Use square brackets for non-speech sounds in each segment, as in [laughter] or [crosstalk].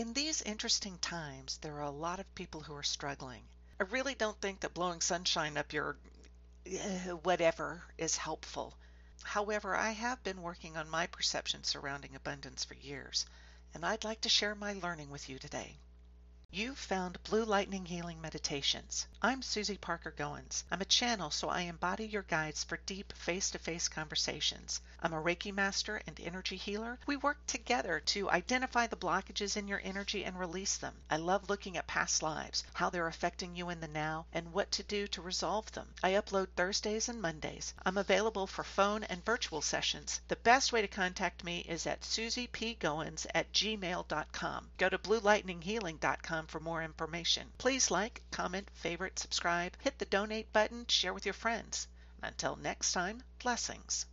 In these interesting times, there are a lot of people who are struggling. I really don't think that blowing sunshine up your uh, whatever is helpful. However, I have been working on my perception surrounding abundance for years, and I'd like to share my learning with you today. You've found Blue Lightning Healing Meditations. I'm Susy Parker Goins. I'm a channel, so I embody your guides for deep face to face conversations. I'm a Reiki master and energy healer. We work together to identify the blockages in your energy and release them. I love looking at past lives, how they're affecting you in the now, and what to do to resolve them. I upload Thursdays and Mondays. I'm available for phone and virtual sessions. The best way to contact me is at susypgoins at gmail.com. Go to bluelightninghealing.com for more information. Please like, comment, favorite, subscribe, hit the donate button, share with your friends. Until next time, blessings.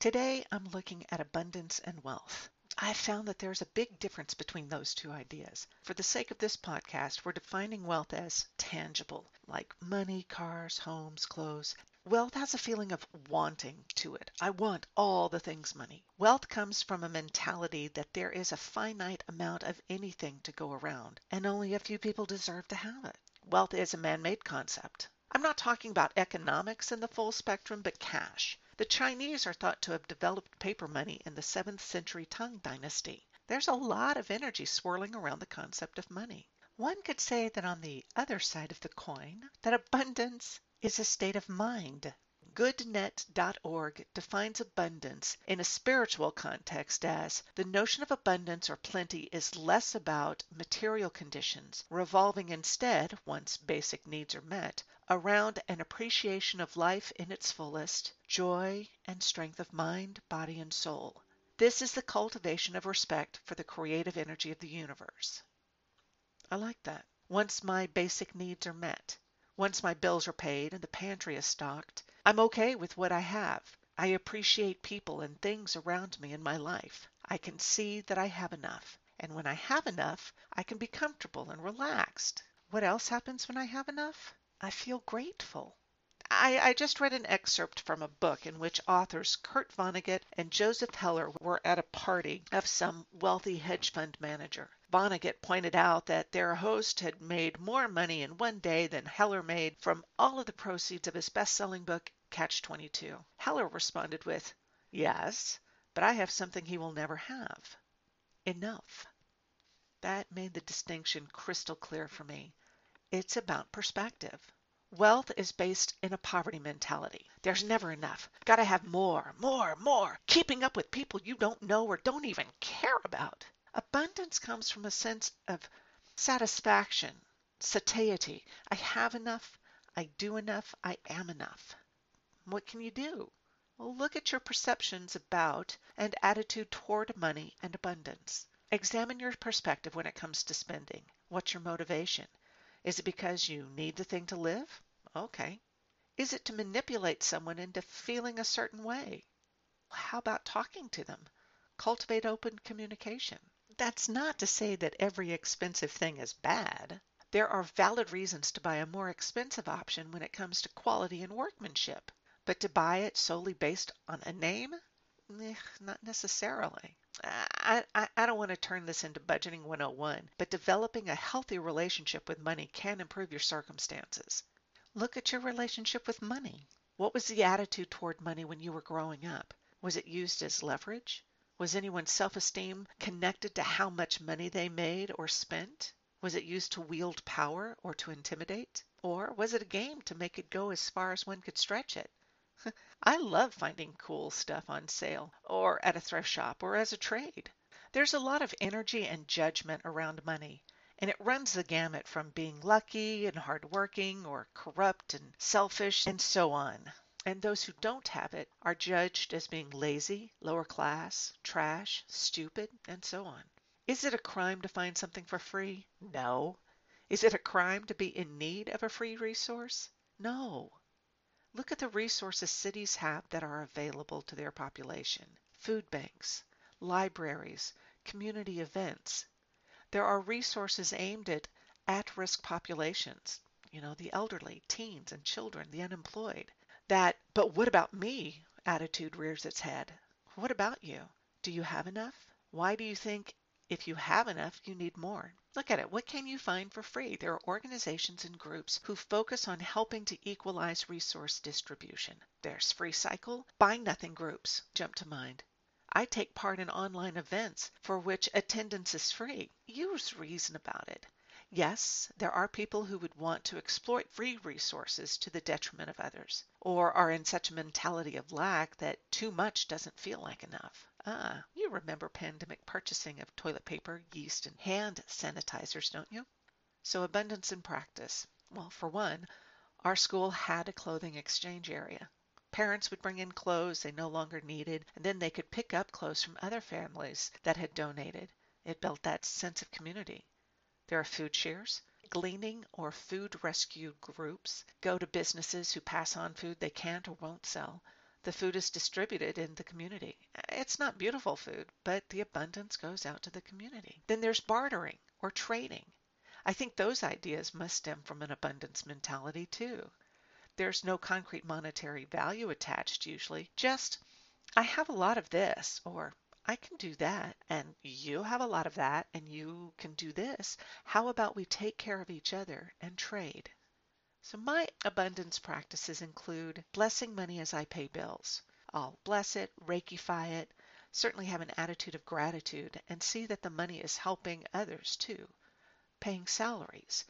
Today I'm looking at abundance and wealth. I found that there's a big difference between those two ideas. For the sake of this podcast, we're defining wealth as tangible, like money, cars, homes, clothes. Wealth has a feeling of wanting to it. I want all the things money. Wealth comes from a mentality that there is a finite amount of anything to go around, and only a few people deserve to have it. Wealth is a man made concept. I'm not talking about economics in the full spectrum, but cash. The Chinese are thought to have developed paper money in the 7th century Tang dynasty. There's a lot of energy swirling around the concept of money. One could say that on the other side of the coin, that abundance is a state of mind. GoodNet.org defines abundance in a spiritual context as the notion of abundance or plenty is less about material conditions, revolving instead, once basic needs are met, around an appreciation of life in its fullest, joy and strength of mind, body, and soul. This is the cultivation of respect for the creative energy of the universe. I like that. Once my basic needs are met, once my bills are paid and the pantry is stocked, I'm okay with what I have. I appreciate people and things around me in my life. I can see that I have enough. And when I have enough, I can be comfortable and relaxed. What else happens when I have enough? I feel grateful. I, I, just read an excerpt from a book in which authors Kurt Vonnegut and Joseph Heller were at a party of some wealthy hedge fund manager. Vonnegut pointed out that their host had made more money in one day than Heller made from all of the proceeds of his best selling book, Catch 22. Heller responded with, Yes, but I have something he will never have enough. That made the distinction crystal clear for me. It's about perspective. Wealth is based in a poverty mentality. There's never enough. Gotta have more, more, more. Keeping up with people you don't know or don't even care about. Abundance comes from a sense of satisfaction, satiety. I have enough, I do enough, I am enough. What can you do? Well, look at your perceptions about and attitude toward money and abundance. Examine your perspective when it comes to spending. What's your motivation? Is it because you need the thing to live? Okay. Is it to manipulate someone into feeling a certain way? How about talking to them? Cultivate open communication. That's not to say that every expensive thing is bad. There are valid reasons to buy a more expensive option when it comes to quality and workmanship. But to buy it solely based on a name? Eh, not necessarily. I, I, I don't want to turn this into budgeting 101, but developing a healthy relationship with money can improve your circumstances. Look at your relationship with money. What was the attitude toward money when you were growing up? Was it used as leverage? Was anyone's self esteem connected to how much money they made or spent? Was it used to wield power or to intimidate? Or was it a game to make it go as far as one could stretch it? [laughs] I love finding cool stuff on sale, or at a thrift shop, or as a trade. There's a lot of energy and judgment around money, and it runs the gamut from being lucky and hardworking, or corrupt and selfish, and so on and those who don't have it are judged as being lazy, lower class, trash, stupid, and so on. Is it a crime to find something for free? No. Is it a crime to be in need of a free resource? No. Look at the resources cities have that are available to their population food banks, libraries, community events. There are resources aimed at at risk populations, you know, the elderly, teens, and children, the unemployed that but what about me attitude rears its head. What about you? Do you have enough? Why do you think If you have enough, you need more. Look at it. What can you find for free? There are organizations and groups who focus on helping to equalize resource distribution. There's Free Cycle, Buy Nothing groups jump to mind. I take part in online events for which attendance is free. Use reason about it. Yes, there are people who would want to exploit free resources to the detriment of others, or are in such a mentality of lack that too much doesn't feel like enough. Ah, you remember pandemic purchasing of toilet paper, yeast, and hand sanitizers, don't you? So, abundance in practice. Well, for one, our school had a clothing exchange area. Parents would bring in clothes they no longer needed, and then they could pick up clothes from other families that had donated. It built that sense of community. There are food shares, gleaning or food rescue groups go to businesses who pass on food they can't or won't sell. The food is distributed in the community. It's not beautiful food, but the abundance goes out to the community. Then there's bartering or trading. I think those ideas must stem from an abundance mentality too. There's no concrete monetary value attached usually, just I have a lot of this, or I can do that, and you have a lot of that, and you can do this. How about we take care of each other and trade? So, my abundance practices include blessing money as I pay bills. I'll bless it, reikify it, certainly have an attitude of gratitude, and see that the money is helping others too. Paying salaries,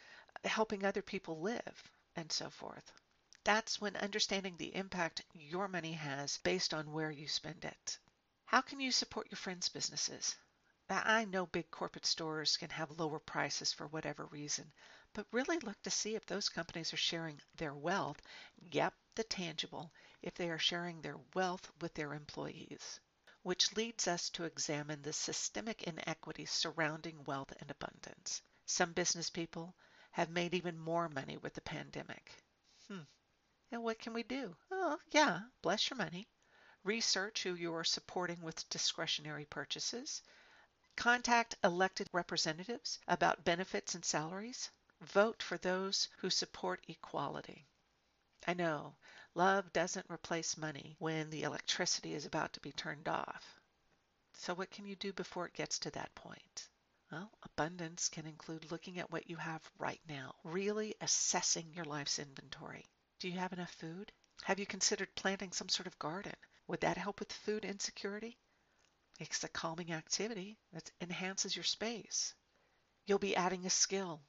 helping other people live, and so forth. That's when understanding the impact your money has based on where you spend it. How can you support your friends' businesses? I know big corporate stores can have lower prices for whatever reason, but really look to see if those companies are sharing their wealth, yep, the tangible, if they are sharing their wealth with their employees. Which leads us to examine the systemic inequities surrounding wealth and abundance. Some business people have made even more money with the pandemic. Hmm. And what can we do? Oh, yeah, bless your money research who you are supporting with discretionary purchases, contact elected representatives about benefits and salaries, vote for those who support equality. I know, love doesn't replace money when the electricity is about to be turned off. So, what can you do before it gets to that point? Well, abundance can include looking at what you have right now, really assessing your life's inventory. Do you have enough food? Have you considered planting some sort of garden? Would that help with food insecurity? It's a calming activity that enhances your space. You'll be adding a skill.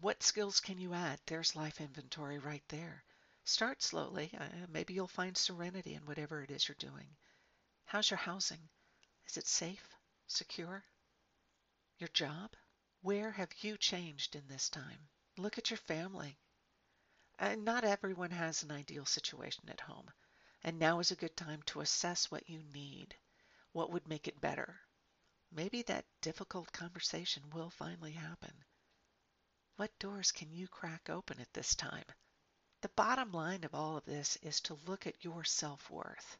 What skills can you add? There's life inventory right there. Start slowly. Uh, maybe you'll find serenity in whatever it is you're doing. How's your housing? Is it safe? Secure? Your job? Where have you changed in this time? Look at your family. Uh, not everyone has an ideal situation at home. And now is a good time to assess what you need, what would make it better. Maybe that difficult conversation will finally happen. What doors can you crack open at this time? The bottom line of all of this is to look at your self worth.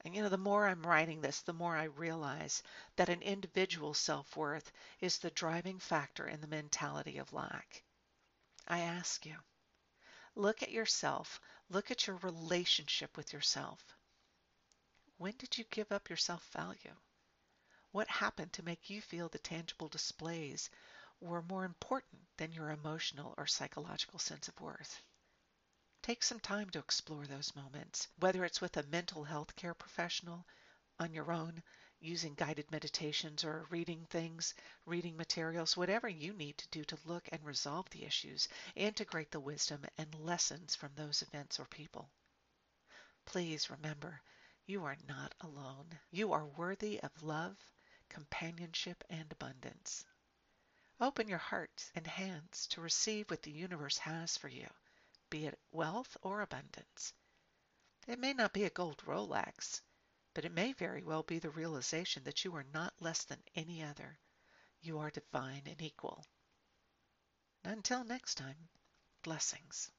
And you know, the more I'm writing this, the more I realize that an individual's self worth is the driving factor in the mentality of lack. I ask you, Look at yourself. Look at your relationship with yourself. When did you give up your self value? What happened to make you feel the tangible displays were more important than your emotional or psychological sense of worth? Take some time to explore those moments, whether it's with a mental health care professional, on your own, using guided meditations or reading things, reading materials, whatever you need to do to look and resolve the issues, integrate the wisdom and lessons from those events or people. Please remember, you are not alone. You are worthy of love, companionship, and abundance. Open your heart and hands to receive what the universe has for you, be it wealth or abundance. It may not be a gold Rolex, but it may very well be the realization that you are not less than any other. You are divine and equal. Until next time, blessings.